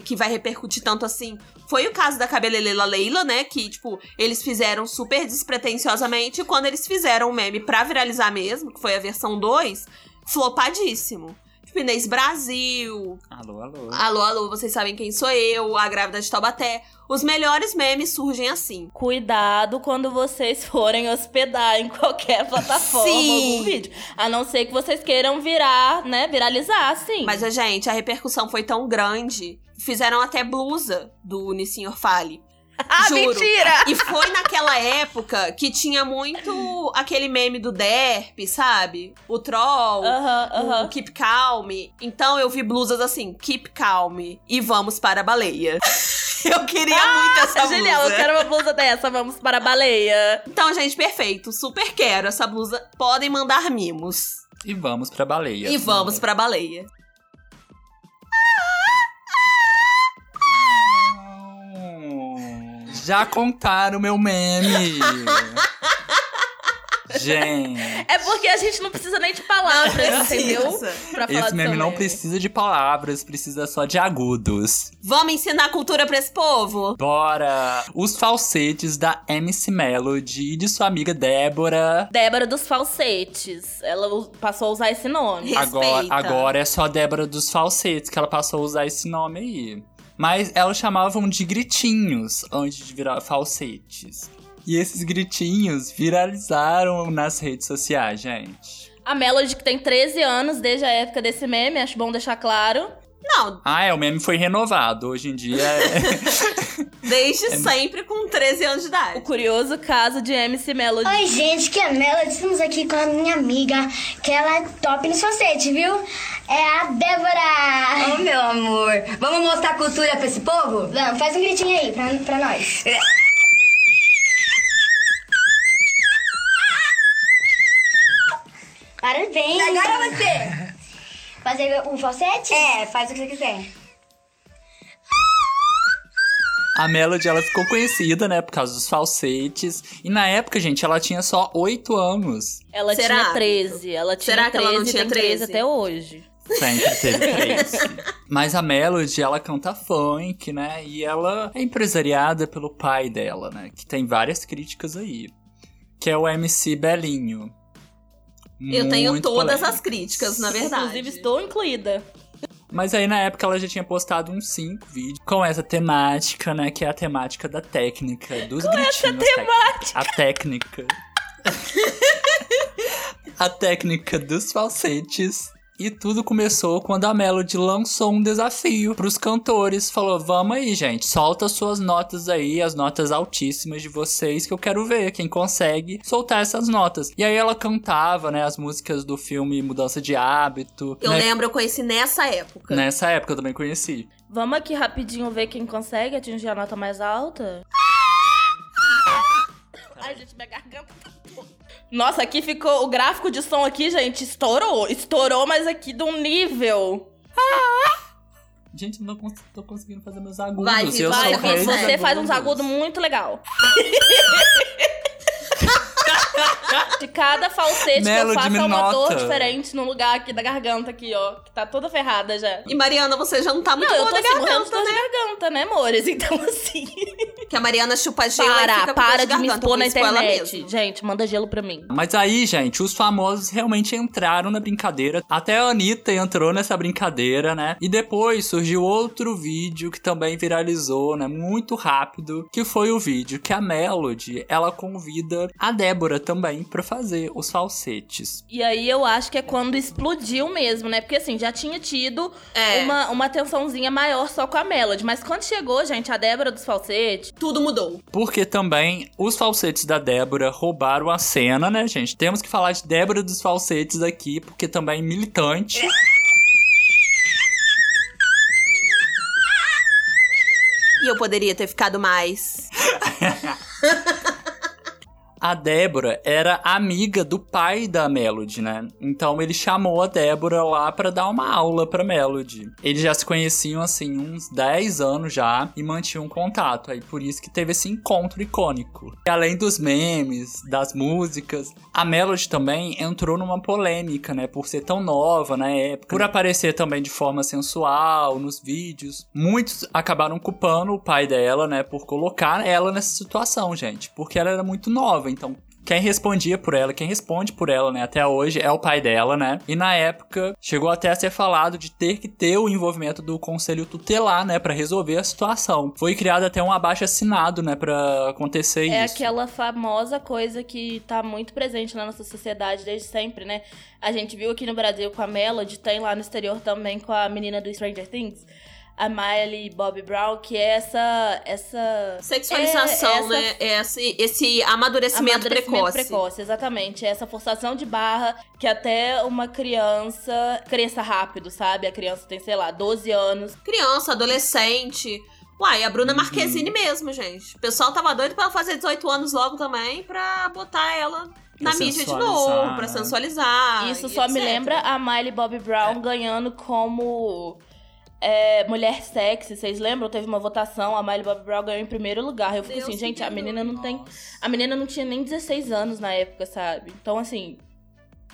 que vai repercutir tanto assim. Foi o caso da Cabelelela Leila, né? Que, tipo, eles fizeram super despretensiosamente. E quando eles fizeram o meme pra viralizar mesmo, que foi a versão 2, flopadíssimo. Tipo, Inês Brasil, Alô, alô. Alô, alô, vocês sabem quem sou eu, a grávida de Taubaté. Os melhores memes surgem assim. Cuidado quando vocês forem hospedar em qualquer plataforma Sim. algum vídeo. A não ser que vocês queiram virar, né, viralizar, sim. Mas, gente, a repercussão foi tão grande. Fizeram até blusa do Nissin Orfale. Ah, Juro. mentira! E foi naquela época que tinha muito aquele meme do Derp, sabe? O Troll, Aham, aham. o Keep Calm. Então eu vi blusas assim, Keep Calm e vamos para a baleia. eu queria muito essa blusa. Ah, Genial, eu quero uma blusa dessa, vamos para a baleia. Então, gente, perfeito. Super quero essa blusa. Podem mandar mimos. E vamos pra baleia. E vamos pra baleia. Já contaram meu meme. Gente, É porque a gente não precisa nem de palavras, entendeu? Pra falar esse meme não precisa de palavras, precisa só de agudos. Vamos ensinar cultura pra esse povo? Bora! Os falsetes da MC Melody e de sua amiga Débora. Débora dos falsetes. Ela passou a usar esse nome. Agora, agora é só Débora dos falsetes que ela passou a usar esse nome aí. Mas elas chamavam de gritinhos antes de virar falsetes. E esses gritinhos viralizaram nas redes sociais, gente. A Melody, que tem 13 anos desde a época desse meme, acho bom deixar claro. Não, Ah, é, o meme foi renovado. Hoje em dia é. desde É- sempre com 13 anos de idade. O curioso caso de MC Melody. Oi, gente, que é a Melody. Estamos aqui com a minha amiga, que ela é top no falsete, viu? É a Débora. Ô, meu amor, vamos mostrar cultura pra esse povo? Vamos, faz um gritinho aí pra, pra nós. Parabéns. Agora você. Fazer um falsete? É, faz o que você quiser. A Melody, ela ficou conhecida, né, por causa dos falsetes. E na época, gente, ela tinha só 8 anos. Ela Será? tinha 13. Ela tinha Será que 13 ela não tinha tem 13 13? até hoje. Sempre teve três. Mas a Melody, ela canta funk, né? E ela é empresariada pelo pai dela, né? Que tem várias críticas aí. Que é o MC Belinho. Eu tenho todas polêmico. as críticas, na verdade. Inclusive, estou incluída. Mas aí na época ela já tinha postado uns cinco vídeos com essa temática, né? Que é a temática da técnica, dos Com essa gritinhos. técnica. A técnica. a técnica dos falsetes. E tudo começou quando a Melody lançou um desafio pros cantores. Falou: vamos aí, gente, solta suas notas aí, as notas altíssimas de vocês, que eu quero ver quem consegue soltar essas notas. E aí ela cantava, né, as músicas do filme Mudança de Hábito. Eu né? lembro, eu conheci nessa época. Nessa época eu também conheci. Vamos aqui rapidinho ver quem consegue atingir a nota mais alta? Ai, gente, minha garganta tá. Nossa, aqui ficou. O gráfico de som aqui, gente, estourou. Estourou, mas aqui de um nível. Gente, não cons- tô conseguindo fazer meus agudos. Vai, eu vai, sou dos você faz uns agudos. agudos muito legal. De cada falsete que eu faço me é uma dor diferente no lugar aqui da garganta aqui, ó. Que tá toda ferrada já. E Mariana, você já não tá muito Não, eu tô da assim, garganta, de de garganta, né, amores? Então, assim... Que a Mariana chupa gelo e Para, fica com dor para de me garganta, expor na internet. Gente, manda gelo pra mim. Mas aí, gente, os famosos realmente entraram na brincadeira. Até a Anitta entrou nessa brincadeira, né? E depois surgiu outro vídeo que também viralizou, né? Muito rápido. Que foi o vídeo que a Melody, ela convida a Débora também pra fazer os falsetes. E aí eu acho que é quando explodiu mesmo, né? Porque assim, já tinha tido É. uma, uma tensãozinha maior só com a Melody. Mas quando chegou, gente, a Débora dos falsetes... Tudo mudou. Porque também os falsetes da Débora roubaram a cena, né, gente? Temos que falar de Débora dos falsetes aqui, porque também militante. E eu poderia ter ficado mais. A Débora era amiga do pai da Melody, né? Então ele chamou a Débora lá pra dar uma aula pra Melody. Eles já se conheciam assim uns 10 anos já e mantinham contato. Aí por isso que teve esse encontro icônico. E além dos memes, das músicas, a Melody também entrou numa polêmica, né? Por ser tão nova na época, por aparecer também de forma sensual nos vídeos. Muitos acabaram culpando o pai dela, né? Por colocar ela nessa situação, gente. Porque ela era muito nova, então quem respondia por ela, quem responde por ela, né, até hoje é o pai dela, né? E na época chegou até a ser falado de ter que ter o envolvimento do conselho tutelar, né, Pra resolver a situação. Foi criado até um abaixo assinado, né, Pra acontecer É isso. aquela famosa coisa que tá muito presente na nossa sociedade desde sempre, né? A gente viu aqui no Brasil com a Melody, tem lá no exterior também com a menina do Stranger Things. A Miley Bobby Brown, que é essa. essa Sexualização, é essa né? Esse, esse amadurecimento, precoce. precoce, exatamente. Essa forçação de barra que até uma criança cresça rápido, sabe? A criança tem, sei lá, 12 anos. Criança, adolescente. Uai, a Uhum. Bruna Marquezine mesmo, gente. O pessoal tava doido pra ela fazer 18 anos logo também, pra botar ela na Pra mídia de novo, pra né? sensualizar. Isso só me etc. lembra a Miley Bobby Brown ganhando como é, mulher sexy. Vocês lembram? Teve uma votação, a Miley Bobby Brown ganhou em primeiro lugar. Eu fico Deus assim, gente, a menina não tem. A menina não tinha nem 16 anos na época, sabe? Então, assim.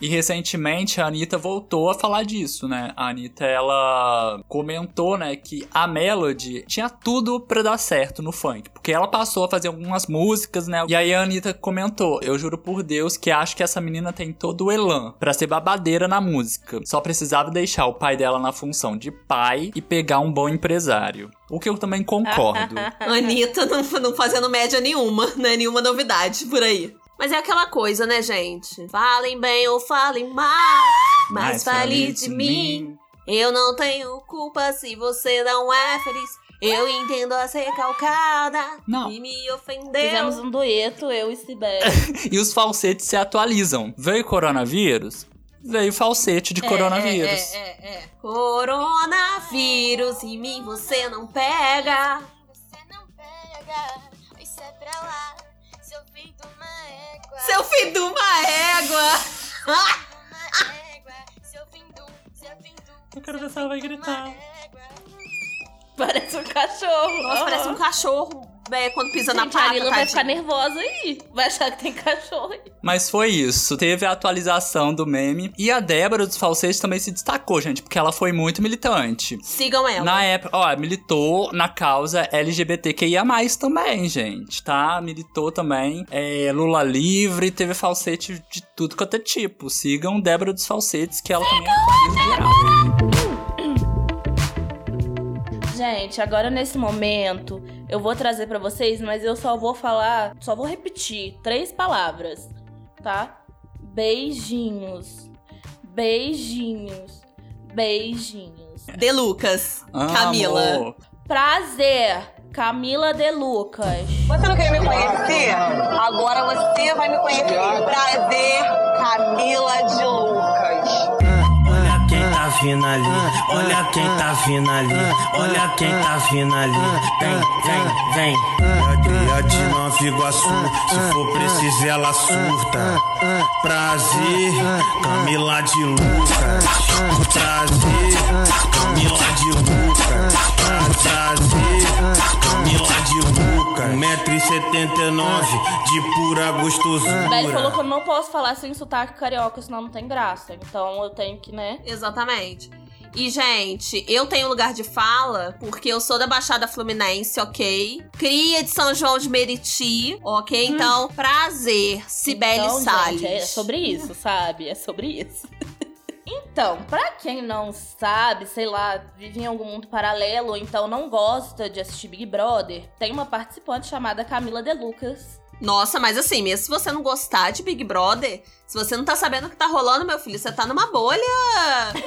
E recentemente a Anitta voltou a falar disso, né? A Anitta, ela comentou, né, que a Melody tinha tudo pra dar certo no funk. Porque ela passou a fazer algumas músicas, né? E aí a Anitta comentou: Eu juro por Deus que acho que essa menina tem todo o elan pra ser babadeira na música. Só precisava deixar o pai dela na função de pai e pegar um bom empresário. O que eu também concordo. Anitta não, não fazendo média nenhuma, né? Nenhuma novidade por aí. Mas é aquela coisa, né, gente? Falem bem ou falem mal, mas, fale de mim. Eu não tenho culpa se você não é feliz. Eu entendo a ser recalcada Não. e me ofendeu. Fizemos um dueto, eu e Sibeli. e os falsetes se atualizam. Veio coronavírus? Veio falsete de coronavírus. É, é, é. Coronavírus, em mim você não pega. Seu filho de uma égua. Eu quero ver se ela vai gritar. Parece um cachorro. Nossa, parece um cachorro é, quando pisa na Gente, a. Lila vai ficar nervosa aí. Vai achar que tem cachorro aí. Mas foi isso. Teve a atualização do meme. E a Débora dos falsetes também se destacou, gente, porque ela foi muito militante. Sigam ela. Na época, ó, militou na causa LGBTQIA+, também, gente, tá? Militou também é, Lula livre, teve falsete de tudo quanto é tipo. Sigam Débora dos Falsetes, que ela também é atriz Gente, agora nesse momento eu vou trazer pra vocês, mas eu só vou falar, só vou repetir três palavras, tá? Beijinhos. Beijinhos. Beijinhos. De Lucas. Camila. Prazer, Camila De Lucas. Você não queria me conhecer? Agora você vai me conhecer. Prazer, Camila de Lucas. Vindo ali, olha quem tá vindo ali, olha quem tá vindo ali. Vem, vem, vem. É de Nova Iguaçu, se for preciso ela surta. Prazer, Camila de Lucas. Prazer, Camila de Lucas. Prazer, Camila de Lucas. 1,79m de pura gostosura. Daí ele falou que eu não posso falar sem sotaque carioca, senão não tem graça. Então eu tenho que, né? Exatamente. E, gente, eu tenho lugar de fala porque eu sou da Baixada Fluminense, ok? Cria de São João de Meriti, ok? Então, prazer, Cibele então, Salles. Gente, é sobre isso, sabe? É sobre isso. Então, pra quem não sabe, sei lá, vive em algum mundo paralelo ou então não gosta de assistir Big Brother, tem uma participante chamada Camila De Lucas. Nossa, mas assim, mesmo se você não gostar de Big Brother, se você não tá sabendo o que tá rolando, meu filho, você tá numa bolha,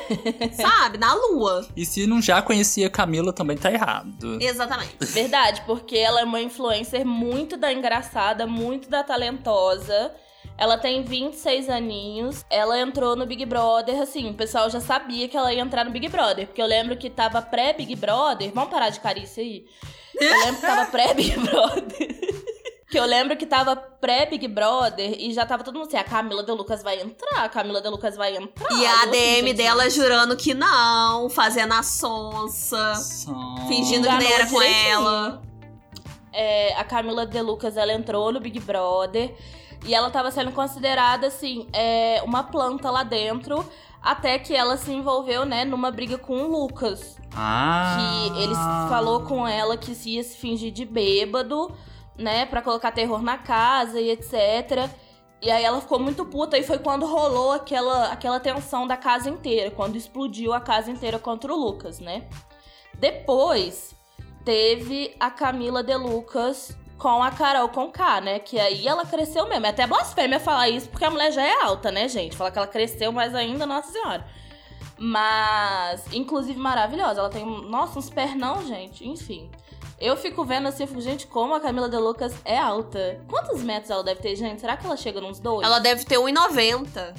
sabe? Na lua. E se não já conhecia Camila, também tá errado. Exatamente. Verdade, porque ela é uma influencer muito da engraçada, muito da talentosa. Ela tem 26 aninhos. Ela entrou no Big Brother, assim, o pessoal já sabia que ela ia entrar no Big Brother. Porque eu lembro que tava pré-Big Brother. Vamos parar de carícia aí? Eu lembro que tava pré-Big Brother. que eu lembro que tava pré-Big Brother e já tava todo mundo assim: a Camila De Lucas vai entrar, a Camila De Lucas vai entrar. E a assim, ADM dela jurando que não, fazendo a sonsa, fingindo que nem Enganou era com ela. É, a Camila De Lucas, ela entrou no Big Brother e ela tava sendo considerada, assim, é, uma planta lá dentro, até que ela se envolveu, né, numa briga com o Lucas. Ah. Que ele falou com ela que se ia se fingir de bêbado, né, pra colocar terror na casa e etc. E aí ela ficou muito puta e foi quando rolou aquela, aquela tensão da casa inteira, quando explodiu a casa inteira contra o Lucas, né? Depois teve a Camila De Lucas com a Carol Conká, né? Que aí ela cresceu mesmo. É até blasfêmia falar isso, porque a mulher já é alta, né, gente? Falar que ela cresceu mais ainda, nossa senhora. Mas, inclusive, maravilhosa. Ela tem, nossa, uns pernão, gente. Enfim. Eu fico vendo assim, eu fico, gente, como a Camila De Lucas é alta. Quantos metros ela deve ter, gente? Será que ela chega nos dois? Ela deve ter 1,90.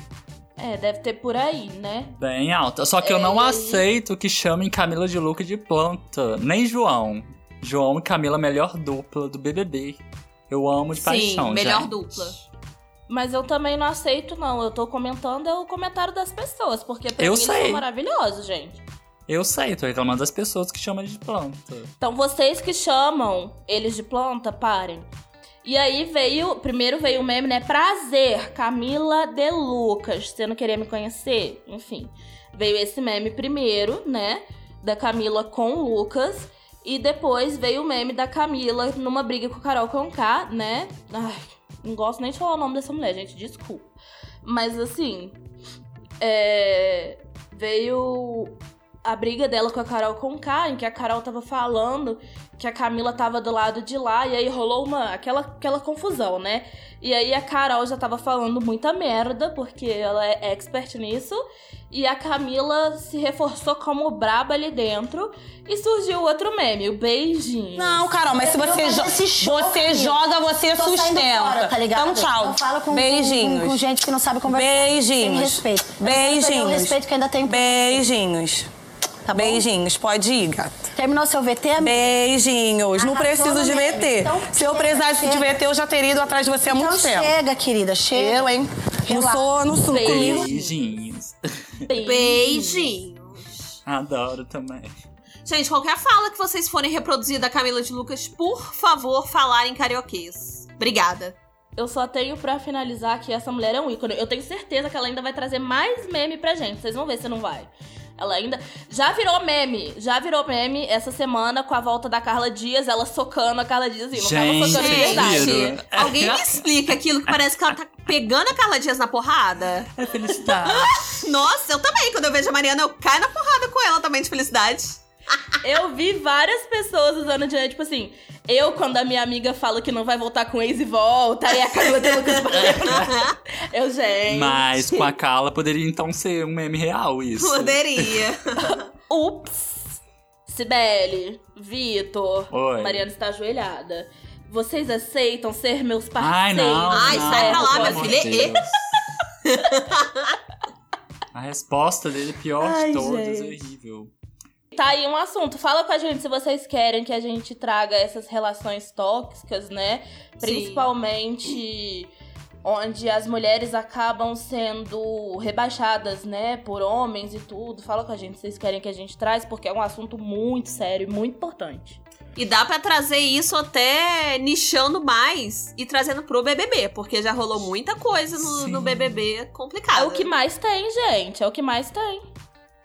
É, deve ter por aí, né? Bem alta. Só que eu não aceito que chamem Camila de Luca de planta. Nem João. João e Camila, melhor dupla do BBB. Eu amo de Sim, paixão, melhor gente. dupla. Mas eu também não aceito, não. Eu tô comentando é o comentário das pessoas, porque pra Eu mim eles sei. são maravilhosos, gente. Eu sei, tô reclamando das pessoas que chamam de planta. Então vocês que chamam eles de planta, parem. E aí veio, primeiro veio o meme, né? Prazer, Camila De Lucas. Você não queria me conhecer? Enfim, veio esse meme primeiro, né? Da Camila com o Lucas. E depois veio o meme da Camila numa briga com a Carol Conká, né? Ai, não gosto nem de falar o nome dessa mulher, gente, desculpa. Mas assim, é, veio a briga dela com a Carol Conká, em que a Carol tava falando que a Camila tava do lado de lá, e aí rolou uma aquela, aquela confusão, né? E aí a Carol já tava falando muita merda, porque ela é expert nisso, e a Camila se reforçou como braba ali dentro, e surgiu outro meme, o beijinho. Não, Carol, mas se você, jo você joga, você Tô sustenta. fora, tá ligado? Então, tchau. Não fala com- Beijinhos. com- com gente que não sabe conversar. Beijinhos. Sem respeito. Beijinhos. respeito que ainda tem. Beijinhos. Tá? Beijinhos, pode ir, gata. Terminou seu VT? Beijinhos. Não Arrasou preciso no de. VT. Então, Se eu chega, precisasse de chega. VT, eu já teria ido atrás de você há muito Então tempo. chega, querida, chega. Eu, hein? Não Relaxa. sou, não sou comigo. Beijinhos. Beijinhos. Adoro também. Gente, qualquer fala que vocês forem reproduzir da Camila de Lucas, por favor, falar em carioquês. Obrigada. Eu só tenho pra finalizar que essa mulher é um ícone. Eu tenho certeza que ela ainda vai trazer mais meme pra gente. Vocês vão ver se não vai. Ela ainda. Já virou meme. Já virou meme essa semana com a volta da Carla Dias, ela socando a Carla Dias. Assim, não tava socando de verdade. Gente, alguém me explica aquilo que parece que ela tá pegando a Carla Dias na porrada? É felicidade. Nossa, eu também. Quando eu vejo a Mariana, eu caio na porrada com ela também de felicidade. Eu vi várias pessoas usando de tipo assim. Eu, quando a minha amiga fala que não vai voltar com o ex e volta, aí a Camila tem Lucas. Eu, gente. Mas com a Carla poderia então ser um meme real isso. Poderia. Ups. Sibeli, Vitor, Oi. Mariana está ajoelhada. Vocês aceitam ser meus Ai, parceiros? não. Ai, não, sai pra lá, minha filha. Deus. A resposta dele, pior Ai, de todas, é gente. horrível. Tá aí um assunto. Fala com a gente se vocês querem que a gente traga essas relações tóxicas, né? Principalmente onde as mulheres acabam sendo rebaixadas, né, por homens e tudo. Fala com a gente se vocês querem que a gente traz, porque é um assunto muito sério e muito importante. E dá pra trazer isso até nichando mais e trazendo pro BBB, porque já rolou muita coisa no, no BBB complicado. É o que mais tem, gente. É o que mais tem.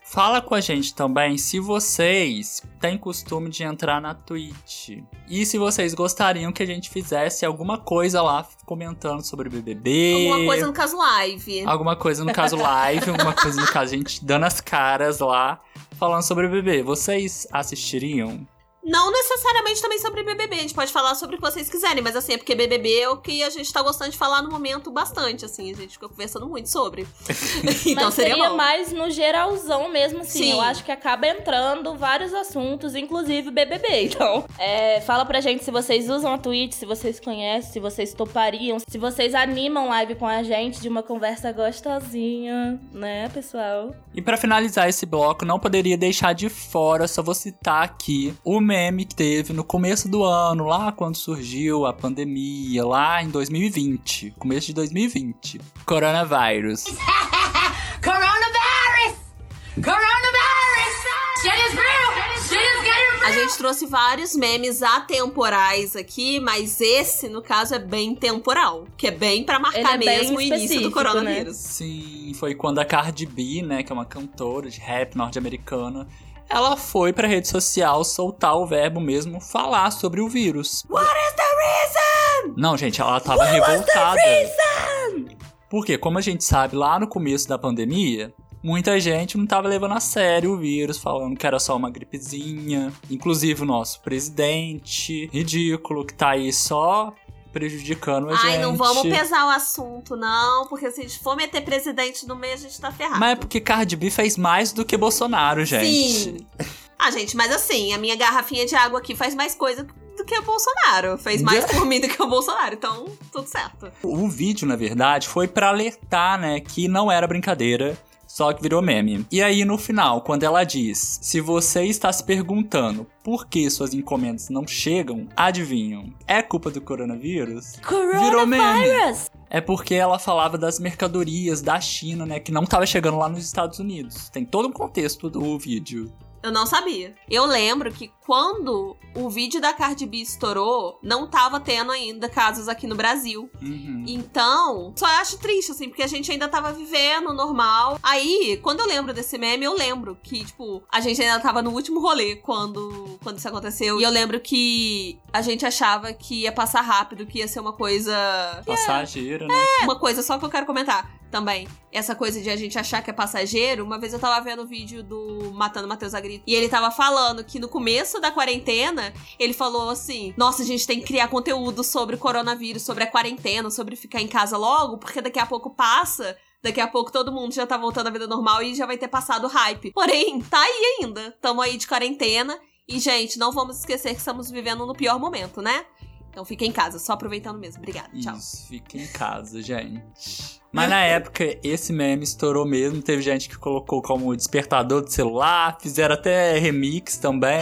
Fala com a gente também se vocês têm costume de entrar na Twitch. E se vocês gostariam que a gente fizesse alguma coisa lá comentando sobre BBB. Alguma coisa no caso live. Alguma coisa no caso live, alguma coisa no caso a gente dando as caras lá, falando sobre BBB. Vocês assistiriam? Não necessariamente também sobre BBB, a gente pode falar sobre o que vocês quiserem, mas assim, é porque BBB é o que a gente tá gostando de falar no momento bastante, assim, a gente fica conversando muito sobre. então Mas seria seria bom. mais no geralzão mesmo, assim. Sim. Eu acho que acaba entrando vários assuntos, inclusive BBB. Então, é, fala pra gente se vocês usam a Twitch, se vocês conhecem, se vocês topariam, se vocês animam live com a gente de uma conversa gostosinha, né, pessoal? E pra finalizar esse bloco, não poderia deixar de fora, só vou citar aqui o meme que teve no começo do ano, lá quando surgiu a pandemia, lá em 2020, começo de 2020. Coronavírus. Coronavirus! Coronavirus! Shit is real! Shit is getting A gente trouxe vários memes atemporais aqui, mas esse, no caso, é bem temporal. Que é bem pra marcar é bem mesmo o início do coronavírus. Sim, foi quando a Cardi B, né, que é uma cantora de rap norte-americana, ela foi pra rede social soltar o verbo mesmo falar sobre o vírus. What is the reason? Não, gente, ela tava What revoltada. Porque, como a gente sabe, lá no começo da pandemia, muita gente não tava levando a sério o vírus, falando que era só uma gripezinha. Inclusive o nosso presidente, ridículo, que tá aí só prejudicando a gente. Ai, não vamos pesar o assunto, não, porque se a gente for meter presidente no meio, a gente tá ferrado. Mas é porque Cardi B fez mais do que Bolsonaro, gente. Sim. Ah, gente, mas assim, a minha garrafinha de água aqui faz mais coisa do que o Bolsonaro. Fez mais por mim do que o Bolsonaro, então tudo certo. O vídeo, na verdade, foi pra alertar, né, que não era brincadeira, só que virou meme. E aí, no final, quando ela diz: Se você está se perguntando por que suas encomendas não chegam, adivinham? É culpa do coronavírus? Virou meme. É porque ela falava das mercadorias da China, né, que não tava chegando lá nos Estados Unidos. Tem todo um contexto do vídeo. Eu não sabia. Eu lembro que quando o vídeo da Cardi B estourou, não tava tendo ainda casos aqui no Brasil. Uhum. Então, só acho triste, assim, porque a gente ainda tava vivendo normal. Aí, quando eu lembro desse meme, eu lembro que, tipo, a gente ainda tava no último rolê quando, quando isso aconteceu. E eu lembro que a gente achava que ia passar rápido, que ia ser uma coisa. Passageira, né? É, uma coisa só que eu quero comentar também. Essa coisa de a gente achar que é passageiro. Uma vez eu tava vendo o vídeo do Matando Matheus Agrito. E ele tava falando que no começo da quarentena, ele falou assim: Nossa, a gente tem que criar conteúdo sobre o coronavírus, sobre a quarentena, sobre ficar em casa logo, porque daqui a pouco passa. Daqui a pouco todo mundo já tá voltando à vida normal e já vai ter passado o hype. Porém, tá aí ainda. Tamo aí de quarentena. E, gente, não vamos esquecer que estamos vivendo no pior momento, né? Então fica em casa, só aproveitando mesmo. Obrigada, tchau. Isso, fica em casa, gente. Mas na época, esse meme estourou mesmo. Teve gente que colocou como despertador de celular. Fizeram até remix também.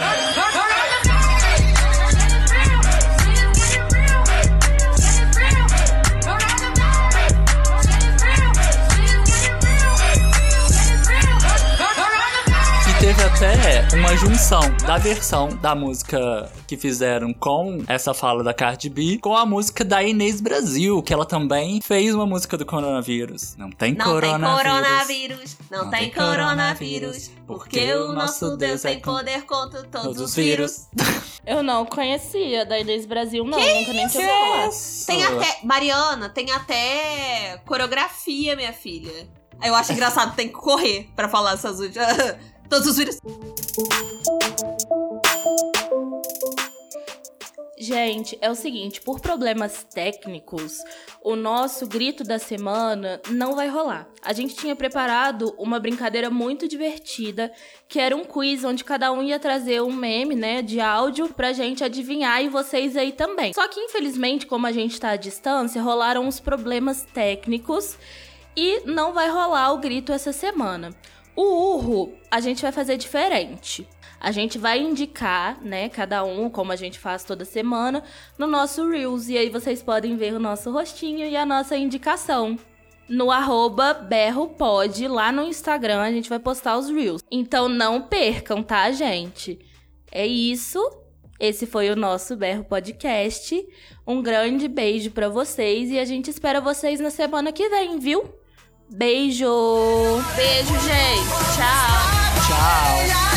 Até uma junção da versão da música que fizeram com essa fala da Cardi B com a música da Inês Brasil, que ela também fez uma música do coronavírus. Não tem Não tem coronavírus. coronavírus, não, Não tem coronavírus, porque o nosso Deus tem poder contra todos os vírus. Eu não conhecia da Inês Brasil, não. Que nunca nem isso? tinha falar. Tem até. Mariana, tem até coreografia, minha filha. Eu acho engraçado, tem que correr pra falar essas últimas. Todos os vírus. Gente, é o seguinte, por problemas técnicos, o nosso grito da semana não vai rolar. A gente tinha preparado uma brincadeira muito divertida, que era um quiz onde cada um ia trazer um meme, né, de áudio pra gente adivinhar e vocês aí também. Só que infelizmente, como a gente tá à distância, rolaram uns problemas técnicos e não vai rolar o grito essa semana. O urro, a gente vai fazer diferente. A gente vai indicar, né, cada um, como a gente faz toda semana, no nosso Reels. E aí vocês podem ver o nosso rostinho e a nossa indicação. No arroba berropod, lá no Instagram, a gente vai postar os Reels. Então não percam, tá, gente? É isso. Esse foi o nosso Berro Podcast. Um grande beijo pra vocês e a gente espera vocês na semana que vem, viu? Beijo! Beijo, gente. Tchau. Tchau.